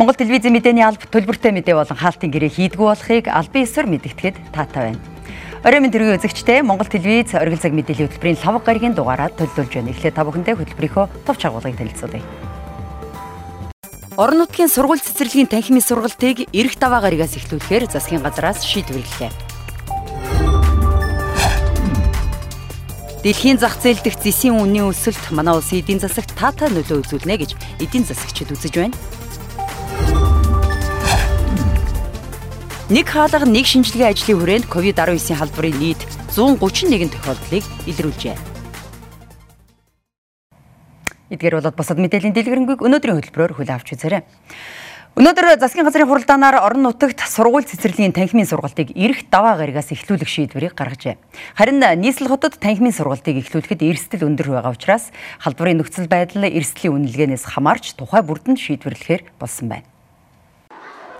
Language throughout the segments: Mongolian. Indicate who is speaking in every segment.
Speaker 1: Монгол телевизийн мэдээний алба төлбөртэй мэдээ болон хаалтын гэрээ хийдгүү болохыг албан ёсоор мэдгэтгэхэд таатай байна. Орой минь төргийн үзэгчтэй Монгол телевиз оргил цаг мэдээллийн хөтөлбөрийн лав гарагийн дугаараар төлөвлөж байна. Эхлээд та бүхэндээ хөтөлбөрийнхөө товч агуулгыг танилцуулъя. Орон нутгийн сургууль цэцэрлэгийн танхимын сургалтыг эрэх даваа гарагаас эхлүүлэхээр засгийн газраас шийдвэрлэлээ. Дэлхийн зах зээл дэх зэсийн үнийн өсөлт манай улсын эдийн засагт таатай нөлөө үзүүлнэ гэж эдийн засагчид үзэж байна. Нэг хаалга нэг шинжилгээ ажлын хүрээнд COVID-19 халдварын нийт 131 тохиолдлыг илрүүлжээ. Эдгээр болоод бусад мэдээллийн дэлгэрэнгүй өнөөдрийн хөтөлбөрөөр хүлээн авч үзээрэй. Өнөөдөр засгийн газрын хуралдаанаар орон нутагт сургууль цэцэрлэгийн танхимын сургалтыг эрэх даваа гарагаас эхлүүлэх шийдвэрийг гаргажээ. Харин нийслэл хотод танхимын сургалтыг эхлүүлэхэд эрсдэл өндөр байгаа учраас халдварын нөхцөл байдал эрсдлийн үнэлгээнээс хамаарч тухай бүрдэнд шийдвэрлэхээр болсон байна.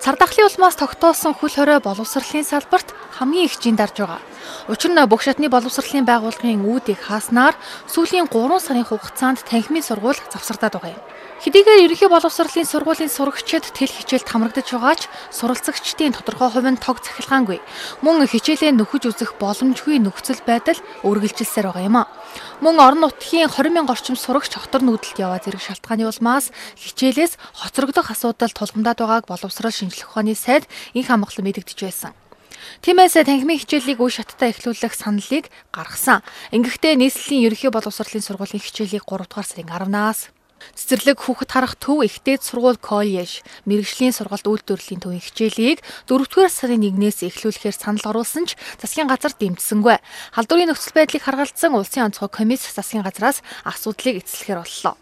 Speaker 2: Цар тахлын улмаас тогтоосон хөл хорой боловсролын салбарт хамгийн их жин дарж байгаа. Учир нь бүх шатны боловсролын байгууллагын үүдийг хааснаар сүүлийн 3 сарын хугацаанд танхимын сургууль завсардаад байгаа юм. Хэдийгээр ерөнхий боловсролын сургуулийн сурагчид тэл хичээлд хамрагдаж байгаач суралцагчдын тодорхой хувь нь тог цахилгаангүй. Мөн хичээлээ нөхөж үзэх боломжгүй нөхцөл байдал үргэлжилсээр байгаа юм а. Мөн орон нутгийн 20 мянган орчим сурагч хотор нүүдэлд яваа зэрэг шалтгааны улмаас хичээлээс хоцрогдох асуудал тулгамдаад байгааг боловсрол шинжилгээ ухааны сайд инх хамгаалан мэдэгдэж байсан. Тиймээс танхимын хичээлийг үе шаттай эхлүүлэх саналыг гаргасан. Ингэхдээ нийслэлийн ерөнхий боловсролын сургуулийн хичээлийг 3 дугаар сарын 10-наас Цэцэрлэг хүүхэд харах төв ихтэйд сургууль коллеж мэрэгжлийн сургалт үйлдвэрлэлийн төвийн хичээлийг 4-р сарын 1-ээс эхлүүлэхээр санал оруулсан ч засгийн газар дэмжсэнгүй. Халдварын нөхцөл байдлыг харгалзсан улсын онцгой комисс засгийн газраас асуудлыг эцэлэхээр боллоо.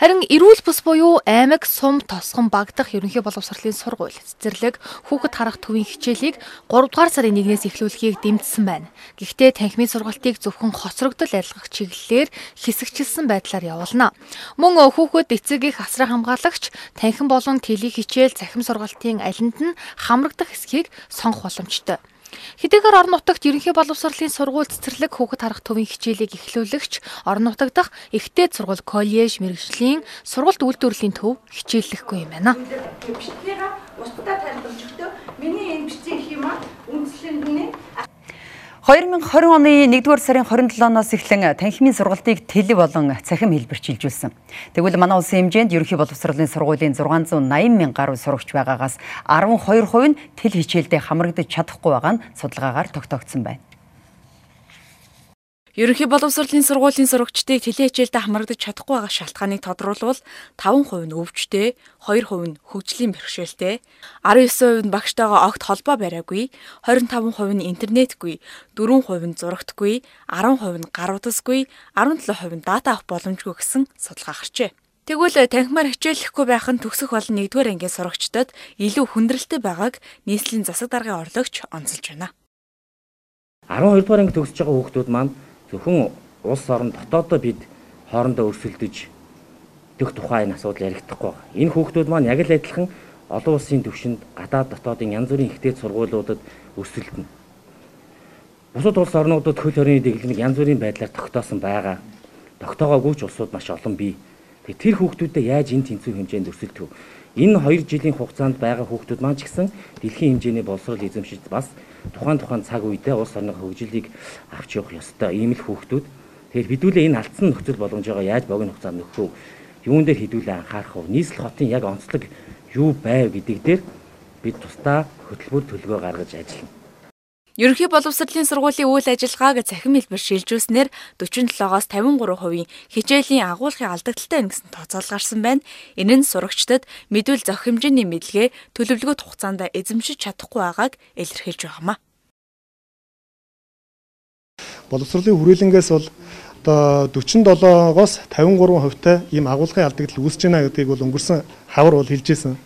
Speaker 2: Харин эрүүл бус буюу аймаг сум тосгон багдах ерөнхий боловсролын сургууль цэцэрлэг хүүхэд харах төвийн хичээлийг 3-р сарын 1-ээс эхлүүлэхийг дэмжсэн байна. Гэхдээ танхимын сургалтыг зөвхөн хоцрогдол арилгах чиглэлээр хэсэгчилсэн байдлаар явуулна. Мөн хүүхэд эцэг их асрах хамгаалагч танхим болон тэлий хичээл захим сургалтын алинд нь хамрагдах эсхийг сонгох боломжтой. Хэдийгээр орон нутагт ерөнхий боловсролын сургууль цэцэрлэг хүүхэд харах төвийн хичээлийг эхлүүлэгч орон нутаг дахь ихтэй сургууль коллеж мэрэгжлийн сургалт үйлдвэрлэлийн төв хичээллэхгүй юм байна.
Speaker 3: Бичлэгээ устдаа тайлбарлахдаа миний энэ бичсэн их юм аа үндслэний
Speaker 1: 2020 оны 1-р сарын 27-оос эхлэн танхимын сургалтыг тэл болон цахим хэлбэрчилжүүлсэн. Тэгвэл манай улсын хэмжээнд ерөнхий боловсролын сургуулийн 680 мянган гаруй сурагч байгаагаас 12% нь тэл хичээлдээ хамрагдаж чадахгүй байгаа нь судалгаагаар тогтоогдсон байна.
Speaker 4: Ерөнхий боловсролын сургуулийн сурагчдыг тэлээ хичээлдээ хамрагдаж чадахгүй байгаа шалтгааныг тодруулбал 5% нь өвчтэй, 2% нь хөгжлийн бэрхшээлтэй, 19% нь багштайгаа огт холбоо бариагүй, 25% нь интернетгүй, 4% нь зурагтгүй, 10% нь гар утасгүй, 17% нь дата авах боломжгүй гэсэн судалгаа гарчээ. Тэгвэл танхимаар хичээллэхгүй байх нь төгсөх болон 1-р ангийн сурагчдад илүү хүндрэлтэй байгааг нийслэлийн засаг даргын орлогч онцолж байна.
Speaker 5: 12 дугаар анги төгсөж байгаа хүүхдүүд маань зөвхөн улс орон дотоодоо бид хоорондоо өрсөлдөж дэх тухай энэ асуудал яригдахгүй байна. Энэ хүүхдүүд маань яг л адилхан олон улсын түвшинд гадаад дотоодын янз бүрийн ихтэй сургуулиудад өрсөлдөнө. Бусад улс орнуудад хөл хорийн дэглэмийг янз бүрийн байдлаар тогтоосон байгаа. Тогтоогоогүй ч улсууд маш олон бий. Тэгээ тэр хүүхдүүдэд яаж энэ тэнцүү хэмжээнд өрсөлдөх вэ? Энэ 2 жилийн хугацаанд байгаа хүүхдүүд маань ч гэсэн дэлхийн хэмжээний боловсрол эзэмшиж бас тухайн тухайн цаг үедээ улс орны хөгжлийг авч явах ёстой. Ийм л хүүхдүүд. Тэгэхээр хэдүүлээ энэ алдсан нөхцөл боломжоо яаж богино хугацаанд нөхөх вэ? Юун дээр хэдүүлээ анхаарах вэ? Нийслэл хотын яг онцлог юу байв гэдэг дээр бид тусдаа хөтөлбөр төлөвөө гаргаж ажиллана.
Speaker 4: Ерөнхий боловсролын сургуулийн үйл ажиллагааг цахим хэлбэр шилжүүлснээр 47-оос 53% хичээлийн агуулгын алдагдaltaй байна гэсэн тооцоол гарсан байна. Энэ нь сурагчдад мэдүүл зохих хэмжээний мэдлэгээ төлөвлөгөөт хугацаанд эзэмшиж чадахгүй байгааг илэрхийлж байгаамаа.
Speaker 6: Боловсролын хүрээлэнгээс бол одоо 47-оос 53% та ийм агуулгын алдагдал үүсэж байна гэдгийг бол өнгөрсөн хавар бол хэлж ирсэн.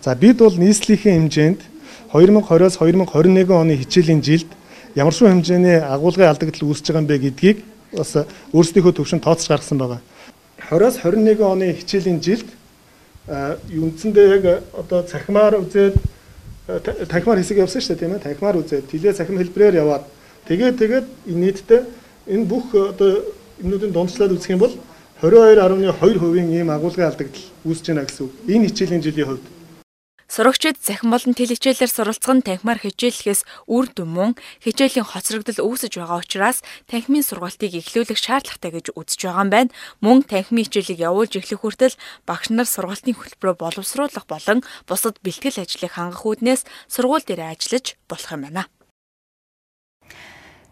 Speaker 6: За бид бол нийслэлийн хэмжээнд 2020-оос 2021 оны хичээлийн жилд ямар шоу хэмжээний агуулгын алдагдал үүсэж байгаа юм бэ гэдгийг бас өөрсдийнхөө төвшөнд тооцож гаргасан байгаа. 20-оос 21 оны хичээлийн жилд үндсэндээ яг одоо цахимаар үзээд танхимаар хэсэг явсан шүү дээ тийм ээ танхимаар үзээд тэлээ цахим хэлбрээр яваад тэгээд тэгээд нийтдээ энэ бүх одоо юмнуудын дундчлаад үзэх юм бол 22.2% ийм агуулгын алдагдал үүсэж байна гэсэн үг. Энэ хичээлийн жилийн хувьд
Speaker 4: Сурагчид захин болон тэл хичээлээр суралцах нь танхимаар хичээллэхээс үр дүн мөн хичээлийн хоцрогдол үүсэж байгаа учраас танхимын сургалтыг эхлүүлэх шаардлагатай гэж үзэж байгаа юм байна. Мөн танхимын хичээлийг явуулж эхлэх хүртэл багш нар сургалтын хөтөлбөрөөр боловсруулах болон бусад бэлтгэл ажлыг хангах үүднээс сургууль дээр ажиллаж болох юм байна.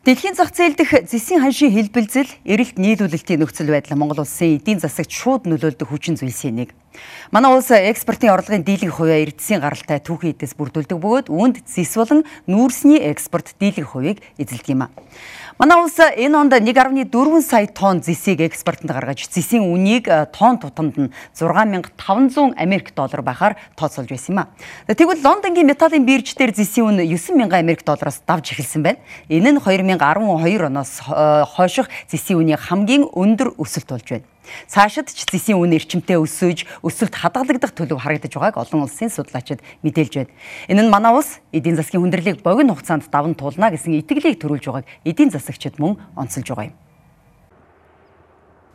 Speaker 1: Дэлхийн зах зээл дэх зэсийн ханшийн хэлбэлзэл эрэлт нийлүүлэлтийн нөхцөл байдал Монгол улсын эдийн засагт шууд нөлөөлдөг хүчин зүйлсийн нэг. Манай улс экспортын орлогын дийлэнх хувиа эрдэсийн гаралтай түүхийн эдээс бүрдүүлдэг бөгөөд үүнд зэс болон нүүрсний экспорт дийлэнх хувийг эзэлдэг юм а. Манай улс энэ онд 1.4 сая тонн зэсийг экспортод гаргаж зэсийн үнийг э, тонн тутамд нь 6500 Америк доллар байхаар тооцоолж байсан юм а. Тэгвэл Лондонгийн металлын бирж дээр зэсийн үн 9000 Америк доллараас давж эхэлсэн байна. Энэ нь 2012 оноос э, хойших зэсийн үний хамгийн өндөр өсөлт болж байна. Цаашид ч зэсийн үн эрчимтэй өсөж, өсөлт хадгалагдах төлөв харагдаж байгааг олон улсын судлаачид мэдээлж байна. Энэ нь манай улс эдийн засгийн хүндрэлийг богино хугацаанд даван туулна гэсэн итгэлийг төрүүлж байгааг эдийн засагчид мөн онцолж байгаа юм.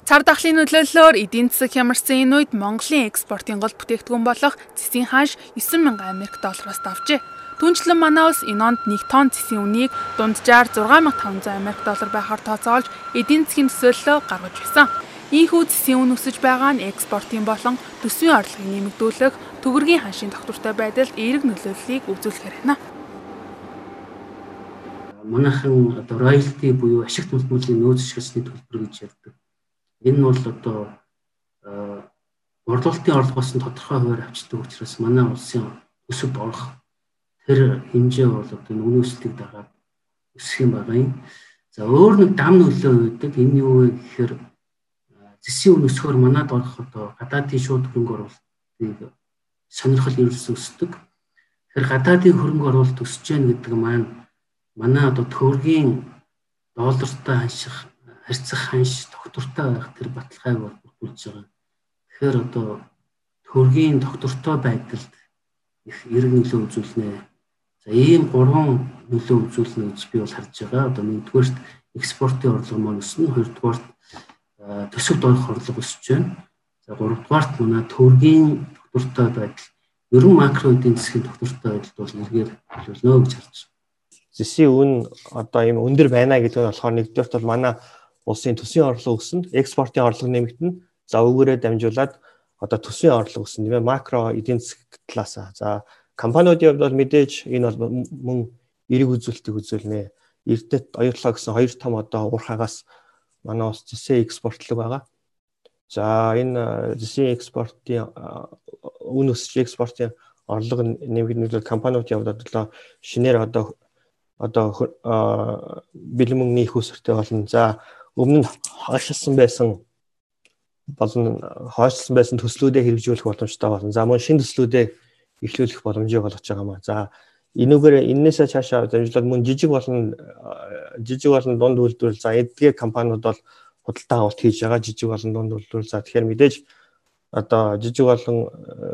Speaker 2: Цар тахлын нөлөөллөөр эдийн засаг хямарсан энэ үед Монголын экспортын гол бүтээгдэхүүн болох цэсийн ханш 9000 Америк доллараас давжээ. Түүнчлэн манай улс энэ онд 1 тонн цэсийн үнийг дунджаар 6500 Америк доллар байхаар тооцоолж эдийн засгийн төсөөллөө гаргаж байсан. Ийхүү зэсийн үн өсөж байгаа нь экспортын болон төсвийн орлогыг нэмэгдүүлэх, төгрөгийн ханшийн тогтвортой байдалд эерэг нөлөөллийг үзүүлэхээр байна.
Speaker 7: Манайхан одоо роялти буюу ашигт төлбөрийн нөөц ашигласны төлбөр гэж ярьдаг. Энэ нь бол одоо борлуулалтын орлогоос нь тодорхой хувиар авчдаг учраас манай улсын өсөлт орох тэр хэмжээ бол одоо үнэ өсөлтийг дагаад өсөх юм байгаа юм. За өөр нэг дам нөлөө өгдөг. Энэ юу вэ гэхээр зэсийн үн өсөхөөр манад орох одоо гадаадын шууд хөрөнгө оруулалтыг сонирхол ерөөсөө өсдөг. Тэгэхээр гадаадын хөрөнгө оруулалт өсөж гэн гэдэг маань манай одоо төгрөгийн доллартай ханших харьцах ханш тогтвортой байх тэр баталгааг бол бүрдүүлж байгаа. Тэгэхээр одоо төгрөгийн тогтвортой байдалд их эрг нөлөө үзүүлнэ. За ийм гурван нөлөө үзүүлнэ гэж би бол харж байгаа. Одоо нэгдүгээрт экспортын орлого маань өснө, хоёрдугаарт төсөвт орох орлого өсөж байна. За гуравдугаарт манай төргийн тогтвортой байдал ерөн макро эдийн засгийн тогтвортой байдалд бол нэргээр төлөвлөнө гэж харж байна.
Speaker 8: Зэсийн үн одоо ийм өндөр байна гэдэг нь болохоор нэгдүгээрт бол манай улсын төсвийн орлого өснө, экспортын орлого нэмэгдэнэ. За үүгээрээ дамжуулаад одоо төсвийн орлого өснө. Тийм ээ макро эдийн засаг талаасаа. За компаниудын хувьд бол мэдээж энэ бол мөн эрэг үзүүлэлтийг үзүүлнэ. Эрдэт оёрлоо гэсэн хоёр том одоо уурхаагаас манай улс зэсээ экспортлог байгаа. За энэ зэсийн экспортын үн өсч экспортын орлого нэмэгдэнүүл компаниудын хувьд одоо шинээр одоо одоо бэлэн мөнгөний их өсөртэй болно. За өмнө нь хойшлсон байсан болон хойшлсон байсан төслүүдээ хэрэгжүүлэх боломжтой болно. За мөн шин төслүүдээ эхлүүлэх боломжийг олгож байгаа маа. За энүүгээр энээсээ цаашаа дамжуулаад мөн жижиг болон жижиг болон дунд үйлдвэрлэл за эдгээр компаниуд бол худалдаа авалт хийж байгаа жижиг болон дунд үйлдвэрлэл за тэгэхээр мэдээж одоо жижиг болон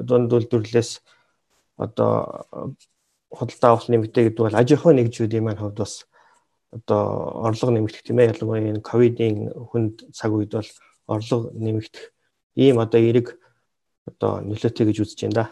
Speaker 8: дунд үйлдвэрлэлээс одоо худалдаа авалт нэмэгдээ гэдэг бол аж ахуй нэгжүүдийн маань хувьд бас одоо орлого нэмэгдэх тийм ээ ялангуяа энэ ковидын хүнд цаг үед бол орлого нэмэгдэх ийм одоо эерэг одоо нөлөөтэй гэж үзэж байна да.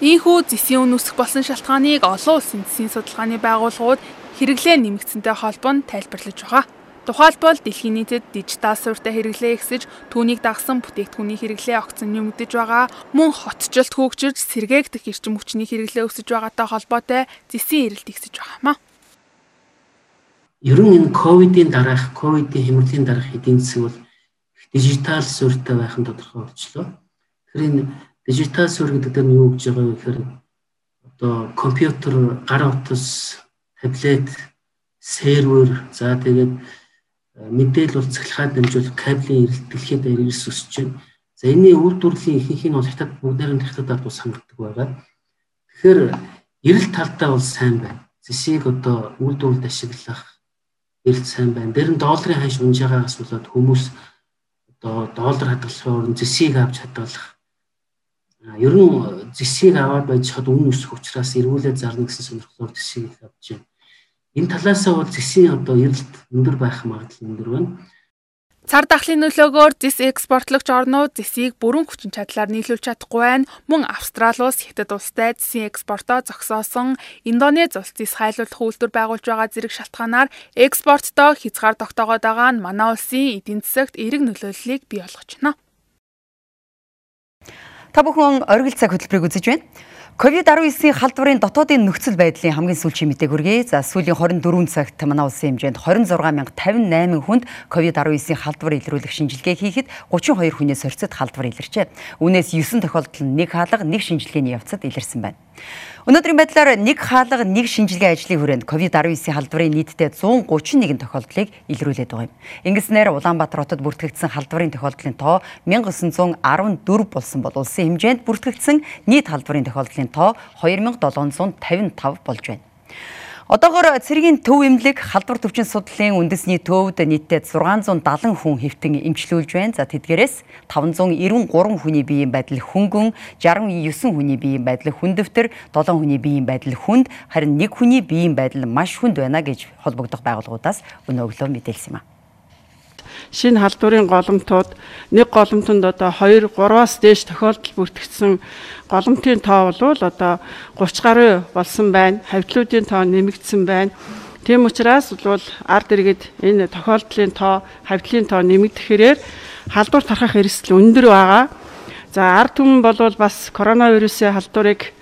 Speaker 2: Ийхүү зэсийн үн өсөх болсон шалтгааныг олон улсын засгийн судалгааны байгууллагууд хэрэглээ нэмэгдсэнтэй холбоо нь тайлбарлаж байгаа. Тухайлбал дэлхийн нийтэд дижитал суурьтай хэрэглээ ихсэж түүнийг дагсан бүтээгдэхүүний хэрэглээ огцон нэмэгдэж байгаа мөн хотчлт хөгжиж сэргээгдэх эрчим хүчний хэрэглээ өсөж байгаатай холбоотой зэсийн эрэлт ихсэж байгаа юм.
Speaker 7: Ер нь энэ ковидын дараах, ковидын хямралын дараах эдийн засаг бол дижитал суурьтай байх нь тодорхой болчлоо. Тэгэхээр энэ Дижитал суурь гэдэг нь юу гэж байгаа вэ гэхээр одоо компьютер, гар утас, таблет, сервер за тэгээд мэдээлэл уулзахлахад дамжуулах кабелийн эрэлт дэлхийд ирээс өсөж байна. За энэний үйлдвэрлэлийн ихэнх нь бол хятад бүгдээр нь хятадад бас хангалтдаг байгаа. Тэгэхээр эрэлт талдаа бол сайн байна. Зэсийг одоо үйлдвэрлэлд ашиглах эрэлт сайн байна. Дээр нь долларын ханш унж байгаагаас болоод хүмүүс одоо доллар хадгалахын оронд зэсийг авч хадгалах ер нь зэсийг аваад байж хад өмнө өсөх учраас эргүүлээд зарна гэсэн сонирхлоор зэсийг авч байна. Энэ талаасаа бол зэсийн одоо эрэлт өндөр байх магадлал өндөр байна.
Speaker 2: Цар тахлын нөлөөгөөр зис экспортлогч орнууд зисийг бүрэн хүчин чадлаар нийлүүлж чадахгүй байна. Мөн Австрали улс Хятад улстай зисийн экспортоо зогсоосон Индонез улс зис хайлуулах үйлдвэр байгуулж байгаа зэрэг шалтгаанаар экспорттоо хязгаар тогтоогоод байгаа нь манай улсын эдийн засагт эерэг нөлөөллийг бий болгож байна.
Speaker 1: Та бүхэн оргил цаг хөтөлбөрийг үзэж байна. COVID-19-ийн халдварын дотоодын нөхцөл байдлын хамгийн сүүлийн мэдээг хүргэе. За сүүлийн 24 цагт манай улсын хэмжээнд 26058 хүнд COVID-19-ийн халдвар илрүүлэх шинжилгээ хийхэд 32 хүнээс орцод халдвар илэрчээ. Үүнээс 9 тохиолдол нь нэг хаалга, нэг шинжилгээний явцад илэрсэн байна. Өнөөдрийн байдлаар нэг хаалга нэг шинжилгээ ажлын хүрээнд COVID-19 халдварын нийтдээ 131 тохиолдлыг илрүүлээд байгаа юм. Ингэснээр Улаанбаатар хотод бүртгэгдсэн халдварын тохиолдлын тоо 1914 болсон бол улсын хэмжээнд бүртгэгдсэн нийт халдварын тохиолдлын тоо 2755 болж байна. Одоогоор цэргийн төв эмнэлэг халдвар төвчин судлалын үндэсний төвд нийтдээ 670 хүн хэвтэн эмчлүүлж байна. За тэдгээрээс 593 хүний биеийн байдал хөнгөн, 69 хүний биеийн байдал хүндөвтөр, 7 хүний биеийн байдал хүнд, харин 1 хүний биеийн байдал маш хүнд байна гэж холбогдох байгууллагуудаас өнөө өглөө мэдээлсэн юм а
Speaker 9: шинэ халдварын голомтууд нэг голомтонд одоо 2 3-аас дээш тохиолдол бүртгэгдсэн голомтын тоо бол одоо 30 гаруй болсон байна. Хавьтлуудын тоо нэмэгдсэн байна. Тийм учраас бол ард иргэд энэ тохиолдлын тоо, хавьтлын тоо нэмэгдэхээр халдвар тархах эрсдэл өндөр байгаа. За ард түмэн бол бас коронавирусын халдварыг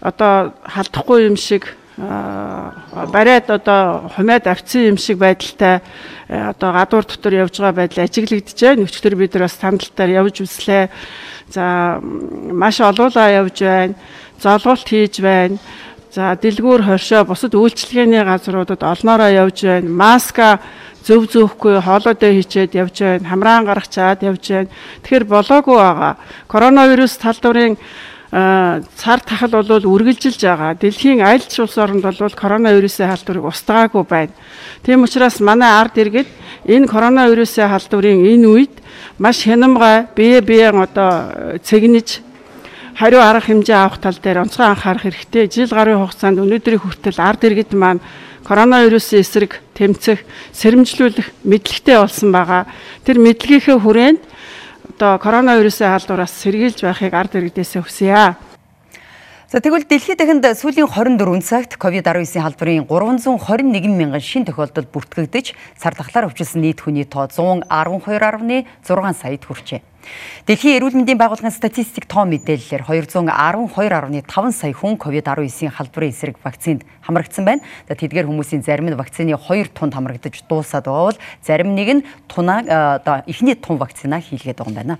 Speaker 9: одоо халдахгүй юм шиг бариад одоо хумаад авцсан юм шиг байдалтай одоо гадуур дотор явж байгаа байдал ажиглагдчихэ. Нөчтөр бид нар бас тандалтаар явж үзлээ. За маш олуулаа явж байна. Золгуулт хийж байна. За дэлгүүр хоршоо бусад үйлчлэгээний газруудад олноороо явж байна. Маска зөв зөөхгүй хоолойдоо хийчээд явж байна. Хамраан гаргачаад явж байна. Тэгэхээр болоогүй байгаа. Коронавирус талдварын цар тахал бол үргэлжилж байгаа. Дэлхийн аль ч улс оронд бол коронавирусын халдварыг устгаагүй байна. Тийм учраас манай ард иргэд энэ коронавирусын халдварын энэ үед маш хянамгай бие биеэн одоо цэгнэж хариу арга хэмжээ авах тал дээр онцгой анхаарах хэрэгтэй. Жил гарын хугацаанд өнөөдрийн хүртэл ард иргэд маань коронавирусын эсрэг тэмцэх, сэрэмжлүүлэх мэдлэгтэй болсон байгаа. Тэр мэдлэгийнхээ хүрээнд одоо коронавирусын халдвараас сэргийлж байхыг ард иргэдээсээ хүсье.
Speaker 1: За тэгвэл дэлхийд дахинд сүүлийн 24 цагт COVID-19 халдварын 321 мянган шин тохиолдол бүртгэгдэж сар тахлаар өвчлсөн нийт хүний тоо 112.6 саяд хүрчээ. Дэлхийн эрүүл мэндийн байгууллагын статистик тоо мэдээллээр 212.5 сая хүн COVID-19 халдварын эсрэг вакцинд хамрагдсан байна. За тэдгээр хүмүүсийн зарим нь вакцины 2 тунд хамрагдаж дуусаад байгаа бол зарим нэг нь тунаа одоо эхний тун вакцинаа хийлгээд байгаа юм байна.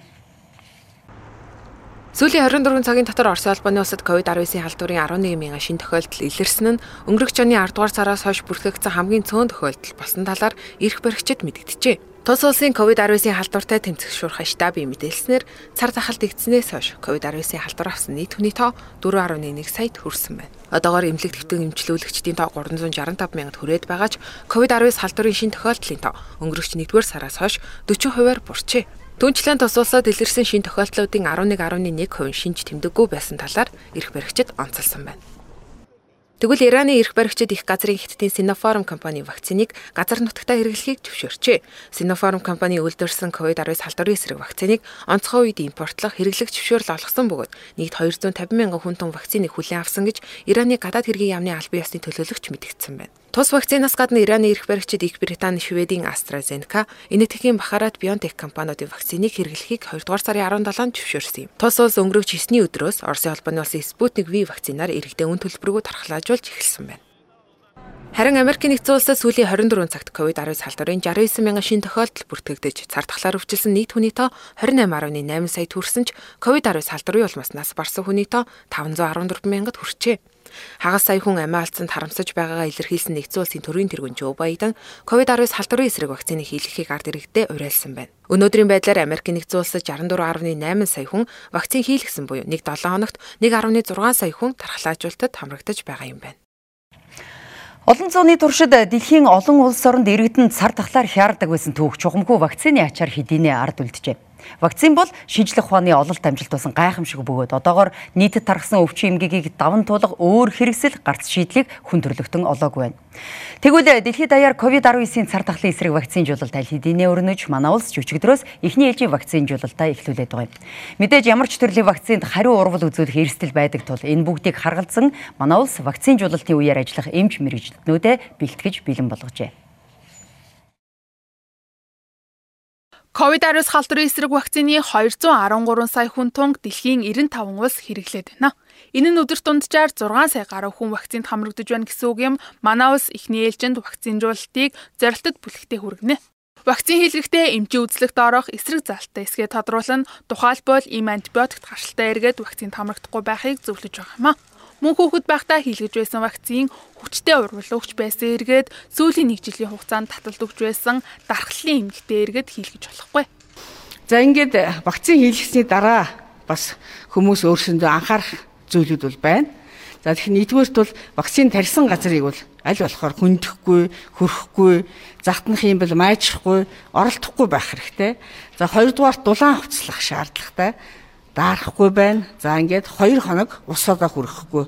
Speaker 10: Сүүлийн 24 цагийн дотор Орос улбаны улсад COVID-19 халдварын 11 мянган шин тохиолдол илэрсэн нь өнгөрөх оны 10 дугаар сараас хойш бүртгэгдсэн хамгийн цөөн тохиолдол болсон талаар эрх баригчид мэдгдэжээ. Тус улсын COVID-19 халдвартай тэмцэх шуурхай штабын мэдээлснээр цар тахалт игдснээс хойш COVID-19 халдвар авсан нийт хүний тоо 4.1 саяд хүрсэн байна. Одоогоор эмнэлэг твтэн эмчилүүлэгчдийн тоо 365 мянгад хүрээд байгаа ч COVID-19 халдварын шин тохиолдлын тоо өнгөрөх 1-р сараас хойш 40%-аар бурчээ. Түүнчлэн тус улсад илэрсэн шин тохиолдлуудын 11.1% шинж тэмдэггүй байсан талаар эрх баригчид онцолсон байна. Тэгвэл Ираны эрх баригчид их газрын хиттийн Sinopharm компани вакциныг газар нутагтаа хэрэглэхийг зөвшөөрчээ. Sinopharm компани үйлдвэрсэн COVID-19 халдварын эсрэг вакциныг онцгой үед импортлох хэрэглэх зөвшөөрөл олгосон бөгөөд нийт 250 мянган хүн тун вакциныг хүлээн авсан гэж Ираны гадаад хэргийн яамны албан ёсны төлөөлөгч мэдгдсэн байна. Тус вакцинаас гадна Ираны эрх баригчид Их Британи, Шведийн AstraZeneca, Энэтхэгийн Бахарат BioNTech компаниудын вакциныг хэрэглэхийг 2 дугаар сарын 17-нд зөвшөөрсөн юм. Тус улс өнгөрөх 9-ний өдрөөс Оросын холбооны улсын Sputnik V вакцинаар иргэдэд үн төлбөргүй тархлаажуулж эхэлсэн байна. Харин Америкийн нэгдсэн улсад сүүлийн 24 цагт COVID-19 салдарын 69 мянган шин тохиолдол бүртгэгдэж цар тахлаар өвчлсөн нийт хүний тоо 28.8 сая хүрсэн ч COVID-19 салдарын улмаснаас барсан хүний тоо 514 мянгад хүрчээ. Хагас сая хүн амиа алдсанд харамсаж байгаагаа илэрхийлсэн нэгдсэн улсын төрийн тэргүүн Жо Байден COVID-19 халдварын эсрэг вакциныг хийлгэхийг ард иргэдэд уриалсан байна. Өнөөдрийн байдлаар Америкийн нэгдсэн улсад 64.8 сая хүн вакцин хийлгэсэн буюу нэг 7 хоногт 1.6 сая хүн тархлаажуулалтад хамрагдаж байгаа юм байна.
Speaker 1: Олон зууны туршид дэлхийн олон улс оронд иргэдэнд цар тахлаар хяардаг байсан түүх чухамгүй вакцины ачаар хэдийнэ ард үлджээ. Вакцин бол шинжлэх ухааны ололт амжилт тусан гайхамшиг бөгөөд одоогоор нийтэд тархсан өвчин эмгэгийг даван туулга өөр хэрэгсэл гарц шийдлийг хүн төрлөختөн олоогүй байна. Тэгвэл дэлхийд даяар COVID-19-ийн цар тахлын эсрэг вакцинжуулалт аль хэдийнэ өрнөж манай улс жүчигдрөөс эхний ээлжийн вакцинжуулалтаа эхлүүлээд байгаа юм. Мэдээж ямар ч төрлийн вакцинд хариу урвал үзүүлэх эрсдэл байдаг тул энэ бүгдийг харгалзан манай улс вакцинжуулалтын үеэр ажиллах эмч мэрэгчлэнүүдэд бэлтгэж бэлэн болгожээ.
Speaker 11: Ковид-19 халдварын эсрэг вакцины 213 сая хүн тунг дэлхийн 95 улс хэрэглээд байна. Энэ нь өдөр дунджаар 6 сая гаруй хүн вакцинд хамрагдаж байна гэсэн үг юм. Манай улс эхний ээлжинд вакцинжуулалтыг зорилтод бүлэгтээ хүргэнэ. Вакцин хийлгэхдээ эмчийн үзлэгт орох эсрэг залтаа эсгээ тодруулна. Тухайлбал ийм антибиотикт гаршилтай эргээд вакцинд хамрагдахгүй байхыг зөвлөж байгаа юм а. Мөн хүүхэд байхдаа хийлгэж байсан вакцин хүчтэй урвал өгч байсан эргээд сүүлийн нэг жилийн хугацаанд таталт өгч байсан дархлын эмгэгтэй эргээд хийлгэж болохгүй.
Speaker 12: За ингээд вакцин хийлгэсний дараа бас хүмүүс өөрсөндөө анхаарах зүйлүүд бол байна. За тэгэхээр нэгдүгээрт бол вакцин тарьсан газрыг бол аль болохоор хөндөхгүй, хөрөхгүй, захтнах юм бол майжрахгүй, оролдохгүй байх хэрэгтэй. За хоёрдугаарт дулаан хувцлах шаардлагатай даарахгүй байна. За ингээд 2 хоног усаадаа хүрэхгүй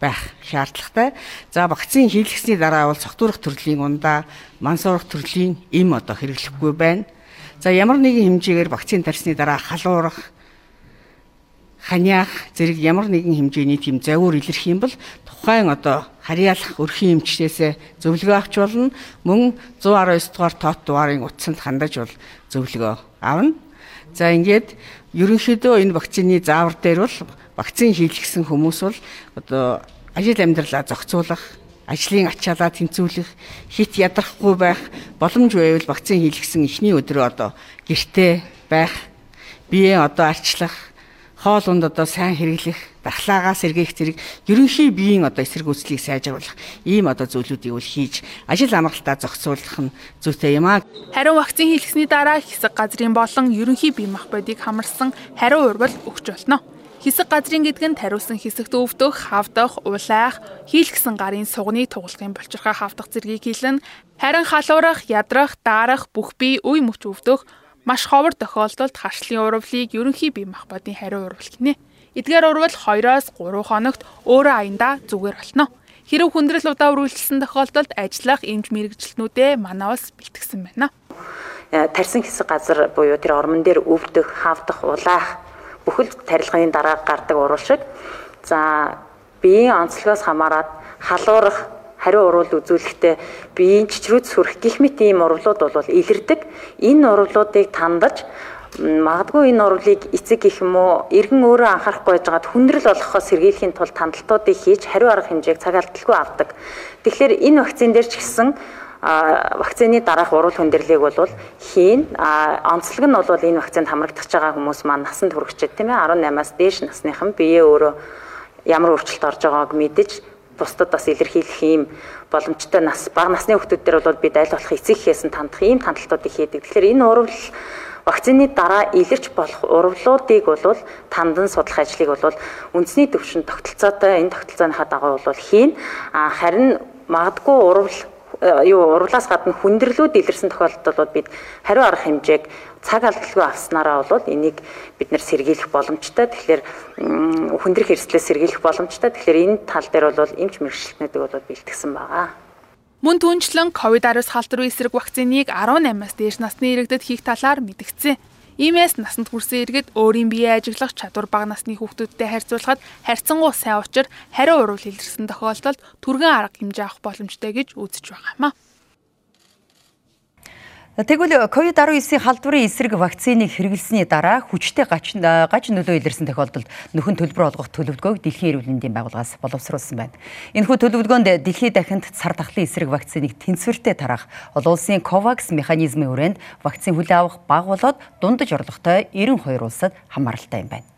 Speaker 12: байх шаардлагатай. За вакцин хийлгэсний дараа бол цогтурах төрлийн ундаа, мансуурах төрлийн эм одоо хэрэглэхгүй байна. За ямар нэгэн хэмжээгээр вакцин тарсны дараа халуурах, ханиах зэрэг ямар нэгэн хэмжээний тийм завуур илэрх юм бол тухайн одоо харьяалах өрхийн эмчнээсээ зөвлөгөө авч болно. Мөн 119 дугаар тоот дугаарын утсанд хандаж бол зөвлөгөө авна. За ингээд ерөнхийдөө энэ вакцины заавар дээр бол вакцин хийлгэсэн хүмүүс бол одоо ажил амьдралаа зохицуулах, ажлын ачаалаа тэнцвүүлэх, хит ядрахгүй байх боломж байвал вакцин хийлгэсэн эхний өдрөө одоо гэртээ байх, биеэ одоо арчлах, хоол унд одоо сайн хэрэглэх дархлаагаас сэргээх зэрэг ерөнхий биеийн одоо эсрэг үүслийг сайжруулах ийм одоо зүйлүүдийг үл хийж ажил амралтаа зохицуулах нь зүйтэй юм аа.
Speaker 11: Харин вакцин хийлгэсний дараа хэсэг газрын болон ерөнхий бие махбодыг хамарсан хариу урвал өгч болно. Хэсэг газрын гэдэг нь тариулсан хэсэгт өвдөх, хавдах, улайх, хийлгсэн гарын сугны тугалгын болчирхай хавдах зэргийг хийлэн харин халуурах, ядрах, даарах, бүх бие үе мөч өвдөх маш ховор тохиолдолд харшлын урвлыг ерөнхий бие махбодын хариу урвал гинэ. Эдгээр урвал 2-оос 3 хоногт өөрөө аяндаа зүгээр болно. Хэрэг хүндрэл удаа үргэлжилсэн тохиолдолд ажиллах эмч мэрэгчлэнүүдээ манай улс бэлтгэсэн байна.
Speaker 13: Э, тарьсан хэсэг газар буюу тэр ормон дээр өвдөх, хавдах, улаах бүхэл тарилгын дараа гардаг урвал шиг за биеийн онцлогоос хамаарат халуурах хариу урвал үзүүлэхдээ биеийн чичрүүц сүрэх гих мэт ийм урвлууд бол илэрдэг. Энэ урвлуудыг тандаж магадгүй энэ урвлыг эцэг гэх юм уу эргэн өөрөө анхаарахгүй байжгаад хүндрэл болгохоос сэргийлэхийн тулд хандлтуудыг хийж хариу арга хэмжээг цаг алдалгүй авдаг. Тэгэхээр энэ вакцин дээр ч гэсэн вакцины дараах урал хүндрэлийг бол хийн онцлог нь бол энэ вакцинд хамрагдах байгаа хүмүүс маань насанд хүрэгчэд тийм ээ 18-аас дээш насныхан биеэ өөрөө ямар өөрчлөлт орж байгааг мэдэж бусдад бас илэрхийлэх ийм боломжтой нас бага насны хүмүүс дээр бол бид аль болох эцэг хийсэн тандах ийм хандлтуудыг хийдэг. Тэгэхээр энэ урвал Вакцины дараа илэрч болох урвлуудыг бол тандан судлах ажлыг бол үндэсний төвшин тогтолцоотой энэ тогтолцооныхаа дагуу бол хийн. А харин магадгүй урвал юу урвлаас гадна хүндрэлүүд илэрсэн тохиолдолд бид хариу арга хэмжээг цаг алдалгүй авснараа бол энийг бид нэр сэргийлэх боломжтой. Тэгэхээр хүндрэх эрсдлээс сэргийлэх боломжтой. Тэгэхээр энэ тал дээр бол эмч мэрэгчлэнүүдийг бол бэлтгэсэн байгаа.
Speaker 11: Мөн түнчлэн COVID-19 халдварын эсрэг вакциныг 18-аас дээш насны иргэдэд хийх талаар мэдгдсэн. Иймээс насанд хүрсэн иргэд өөрийн биеэ ажиглах чадвар бага насны хүүхдүүдтэй харьцуулахад харьцангуй сайн учир хариу урвал илэрсэн тохиолдолд түргэн арга хэмжээ авах боломжтой гэж үзэж байгаа юм а.
Speaker 1: Тэгвэл COVID-19-ийн халдварын эсрэг вакциныг хэрэглэсний дараа хүчтэй гач гач нөлөө илэрсэн тохиолдолд нөхөн төлбөр олгох төлөвлөгөөг Дэлхийн эрүүл мэндийн байгууллагаас боловсруулсан байна. Энэхүү төлөвлөгөөнд дэлхийд дахинд цар тахлын эсрэг вакциныг тэнцвэртэй тарах олон улсын COVAX механизмын хүрээнд вакцин хүлээн авах баг болоод дундаж орлоготой 92 улсад хамааралтай юм байна.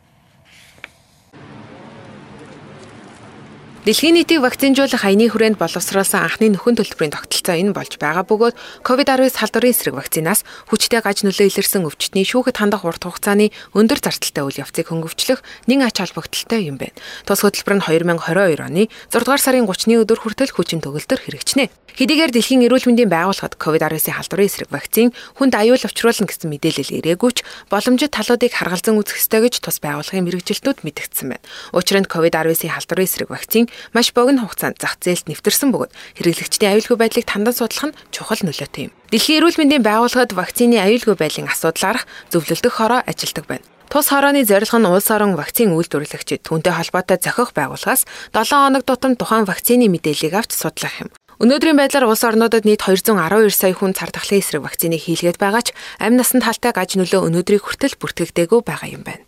Speaker 10: Дэлхийн нийтийг вакцинжуулах аяны хүрээнд боловсруулсан анхны нөхөн төлбөрийн тогтолцоо энэ болж байгаа бөгөөд COVID-19 халдварын эсрэг вакцинаас хүчтэй гаж нөлөө илэрсэн өвчтний шүүхэд хандах урт хугацааны өндөр зардалтай үйл явцыг хөнгөвчлөх нэг ач холбогдолтой юм байна. Тус хөтөлбөр нь 2022 оны 6 дугаар сарын 30-ны өдөр хүртэл хүчин төгөлдөр хэрэгжинэ. Хэдийгээр дэлхийн эрүүл мэндийн байгууллагад COVID-19 халдварын эсрэг вакцин хүнд аюул учруулна гэсэн мэдээлэл ирээгүйч боломжит талуудыг харгалзан үзэх ёстой гэж тус байгууллагын мэрэгжилтүүд мэдгдсэн байна. Учир нь COVID-19 халдварын эсрэг вакцин маш богино хугацаанд зах зээлд нэвтэрсэн бөгөөд хэрэглэгчдийн аюулгүй байдлыг тандан судлах нь чухал нөлөөтэй юм. Дэлхийн эрүүл мэндийн байгууллагад вакцины аюулгүй байдлын асуудлаарх зөвлөлдөх хороо ажилладаг байна. Тус хорооны зорилго нь улс орон вакцин үйлдвэрлэгчид түүнтэй холбоотой зохих байгууллагаас 7 хоног тутам тухайн вакцины мэдээллийг авч судлах юм. Өнөөдрийн байдлаар улс орнуудад нийт 212 сая хүн цар тахлын эсрэг вакциныг хийлгээд байгаа ч амь насанд халтай гаж нөлөө өнөөдрийг хүртэл бүртгэгдээгүй байгаа юм байна.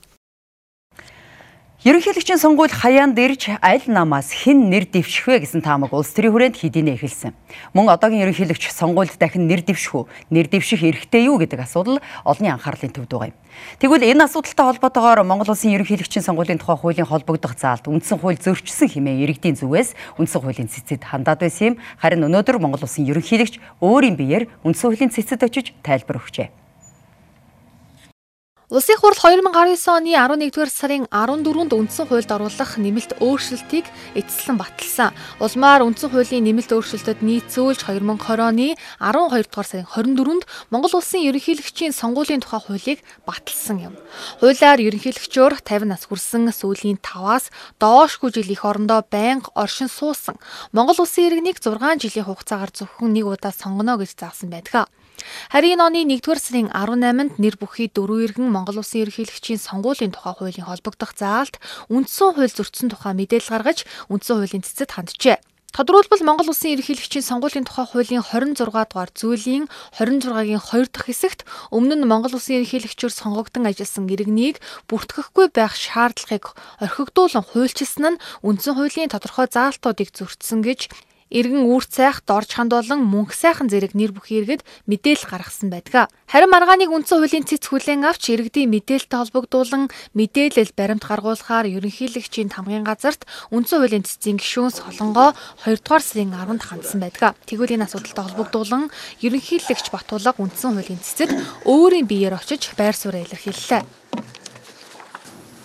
Speaker 1: Ерөнхийлөгчийн сонгуульд хаяанд ирж аль намаас хэн нэр дэвших вэ гэсэн таамаг улс төрийн хүрээнд хэдийнэ эхэлсэн. Мөн одоогийн ерөнхийлөгч сонгуульд дахин нэр дэвших үү, нэр дэвших эрхтэй юу гэдэг асуудал олонний анхаарлын төвд байгаа юм. Тэгвэл энэ асуудалтай холбоотойгоор Монгол Улсын ерөнхийлөгчийн сонгуулийн тухай хуулийн холбогдох заалт үндсэн хууль зөрчсөн хэмээн иргэдийн зүгээс үндсэн хуулийн цэцэд хандаад байсан юм. Харин өнөөдөр Монгол Улсын ерөнхийлөгч өөрийн биеэр үндсэн хуулийн цэцэд очиж тайлбар өгчээ.
Speaker 2: Улсын хурл 2019 оны 11-р сарын 14-нд үндсэн хуульд оруулах нэмэлт өөрчлөлтийг эцэслэн баталсан. Улмаар үндсэн хуулийн нэмэлт өөрчлөлтөд нийцүүлж 2020 оны 12-р сарын 24-нд Монгол улсын ерөнхийлөгчийн сонгуулийн тухай хуулийг баталсан юм. Хуулиар ерөнхийлөгчөөр 50 нас хүрсэн сүүлийн 5-аас доошгүй жил их орондоо байнга оршин суусан. Монгол улсын иргэнийг 6 жилийн хугацаагаар зөвхөн нэг удаа сонгоно гэж заасан байдаг. Харин оны 1-р сарын 18-нд нэр бүхий дөрвөн иргэн Монгол Улсын ерөнхийлөгчийн сонгуулийн тухай хуулийн холбогдох заалт үндсэн хууль зөрчсөн тухай мэдээлэл гаргаж үндсэн хуулийн цэцэд ханджээ. Тодорхойлбол Монгол Улсын ерөнхийлөгчийн сонгуулийн тухай хуулийн 26 дугаар зүйлийн 26-гийн 2 дахь хэсэгт өмнө нь Монгол Улсын ерөнхийлөгчөөр сонгогдсон ажилласан иргэнийг бүртгэхгүй байх шаардлагыг орхигдуулан хуульчилсан нь үндсэн хуулийн тодорхой заалтуудыг зөрчсөн гэж иргэн үүрт сайх, дорж ханд болон мөнх сайхан зэрэг нэр бүхий иргэд мэдээлэл гаргасан байдаг. Харин маргааныг үндсэн хуулийн цэц хүлээн авч иргэдийн мэдээлэлтэй холбогдуулан мэдээлэл баримт гаргуулахаар ерөнхийлөгчийн тамгын газарт үндсэн хуулийн цэцийн гишүүн Солонгоо 2 дугаар сарын 10-нд хандсан байдаг. Тэгвэл энэ асуудалтай холбогдуулан ерөнхийлөгч Батулга үндсэн хуулийн цэцэд өөрийн биеэр очиж байр сууриа илэрхийллээ.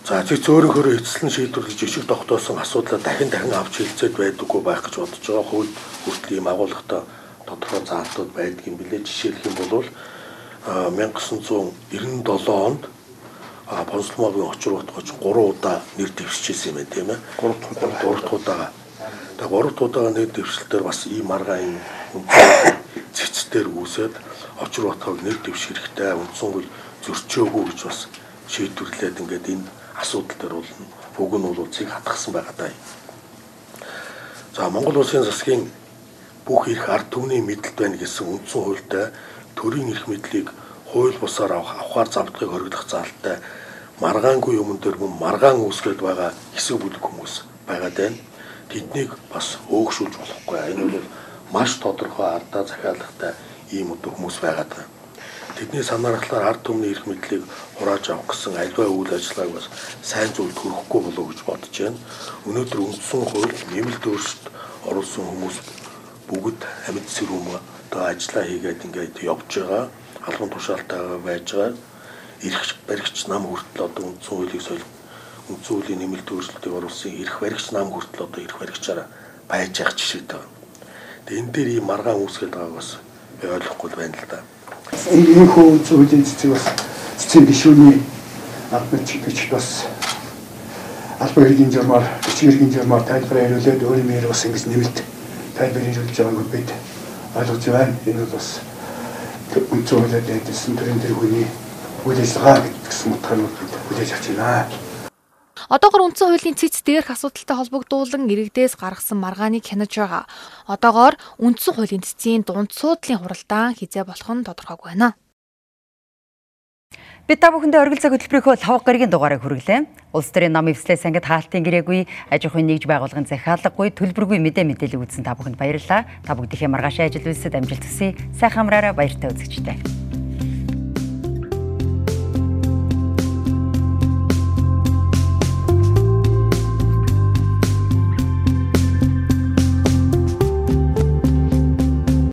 Speaker 14: За чи цөөрийнхөө эцэслэн шийдвэрлэж ишиг тогтоосон асуудлаа дахин дахин авч хэлцээд байдаггүй байх гэж бодож байгаа. Хууль хүртэл ийм агуулгатай тодорхой заалтууд байдаг юм билээ. Жишээлх юм бол 1997 онд а Бонслмогийн очир утгач 3 удаа нэр дэвшижсэн юм байна тийм ээ. 3 удаа 3 удаа. Тэгээ 3 удаа нэр дэвшилтээр бас ийм маргаа юм цэцтэр үүсээд очир утгыг нэр дэвших хэрэгтэй. Үндсэн хууль зөрчөөгүй гэж бас шийдвэрлээд ингээд энэ асуудал дээр бол уг нь бол үзийг хатгсан байгаа даа. За Монгол улсын засгийн бүх эрх ард түмний мэдлэлд байна гэсэн үндсэн хуультай төрийн эрх мэдлийг хууль бусаар авахар завдгыг хоригдох заалтай маргаангүй юмн дээр мөн маргаан үүсгэж байгаа хэсэг бүлэг хүмүүс байгаа даа. Тэднийг бас өөгшүүлж болохгүй. Энэ бол маш тодорхой ардаа захиалгатай ийм хүмүүс байгаа даа тэдний санаархлаар ард түмний эрх мэдлийг хурааж авах гэсэн альва үйл ажиллагааг бас сайн зүйлд хүрэхгүй болов гэж бодож байна. Өнөөдөр үндсэн хууль нэмэлт өөрчлөлт оруулсан хүмүүс бүгд амьд сэрүүм одоо ажиллаа хийгээд ингээд явж байгаа. Албан тушаалтайгаа байж байгаа. Эрх баригч нам хүртэл одоо үндсэн хуулийг солих үндсэн хуулийн нэмэлт өөрчлөлтийг оруулсан эрх баригч нам хүртэл одоо эрх баригчаараа байж явах жишээтэй. Тэгээ энэ дээр ийм маргаан үүсгэж байгааг бас ойлгохгүй байна л да энэ хөө зүйлийн цэцэг бас цэцэг гişүүний албан чигч бас албан хэргийн журмаар бичиг хэргийн журмаар тайлбар яриулээд өөрийн мээр бас ингэж нэмэлт тайлбар яриулж байгааг бид ойлгож байна. Энэ бол бас үнцэн хуулиад дэдсэн төрийн тэргүүний үйл ажиллагаа гэсэн утгаараа бид хүлээж авч байна.
Speaker 2: Одоогор үндсэн хуулийн цэц дээрх асуудалтай холбогдуулан иргэдээс гаргасан маргааныг хянаж байгаа. Одоогор үндсэн хуулийн цэцийн дунд суудлын хуралдаан хизээ болох нь тодорхойгүй байна. Бид та бүхэндээ оргил цаг хөтөлбөрийнхөө 5 гарагийн дугаарыг хүргэлээ. Улс төрийн нам эвслээс ангид хаалтын гэрээгүй, аж ахуйн нэгж байгууллагын захиалгагүй, төлбөргүй мэдээ мэдээлэл үзсэн та бүхэнд баярлалаа. Та бүгдийнхээ маргаашаа ажил үйлсэд амжилт хүсье. Сайхан амраараа баяртай үзэгчтэй.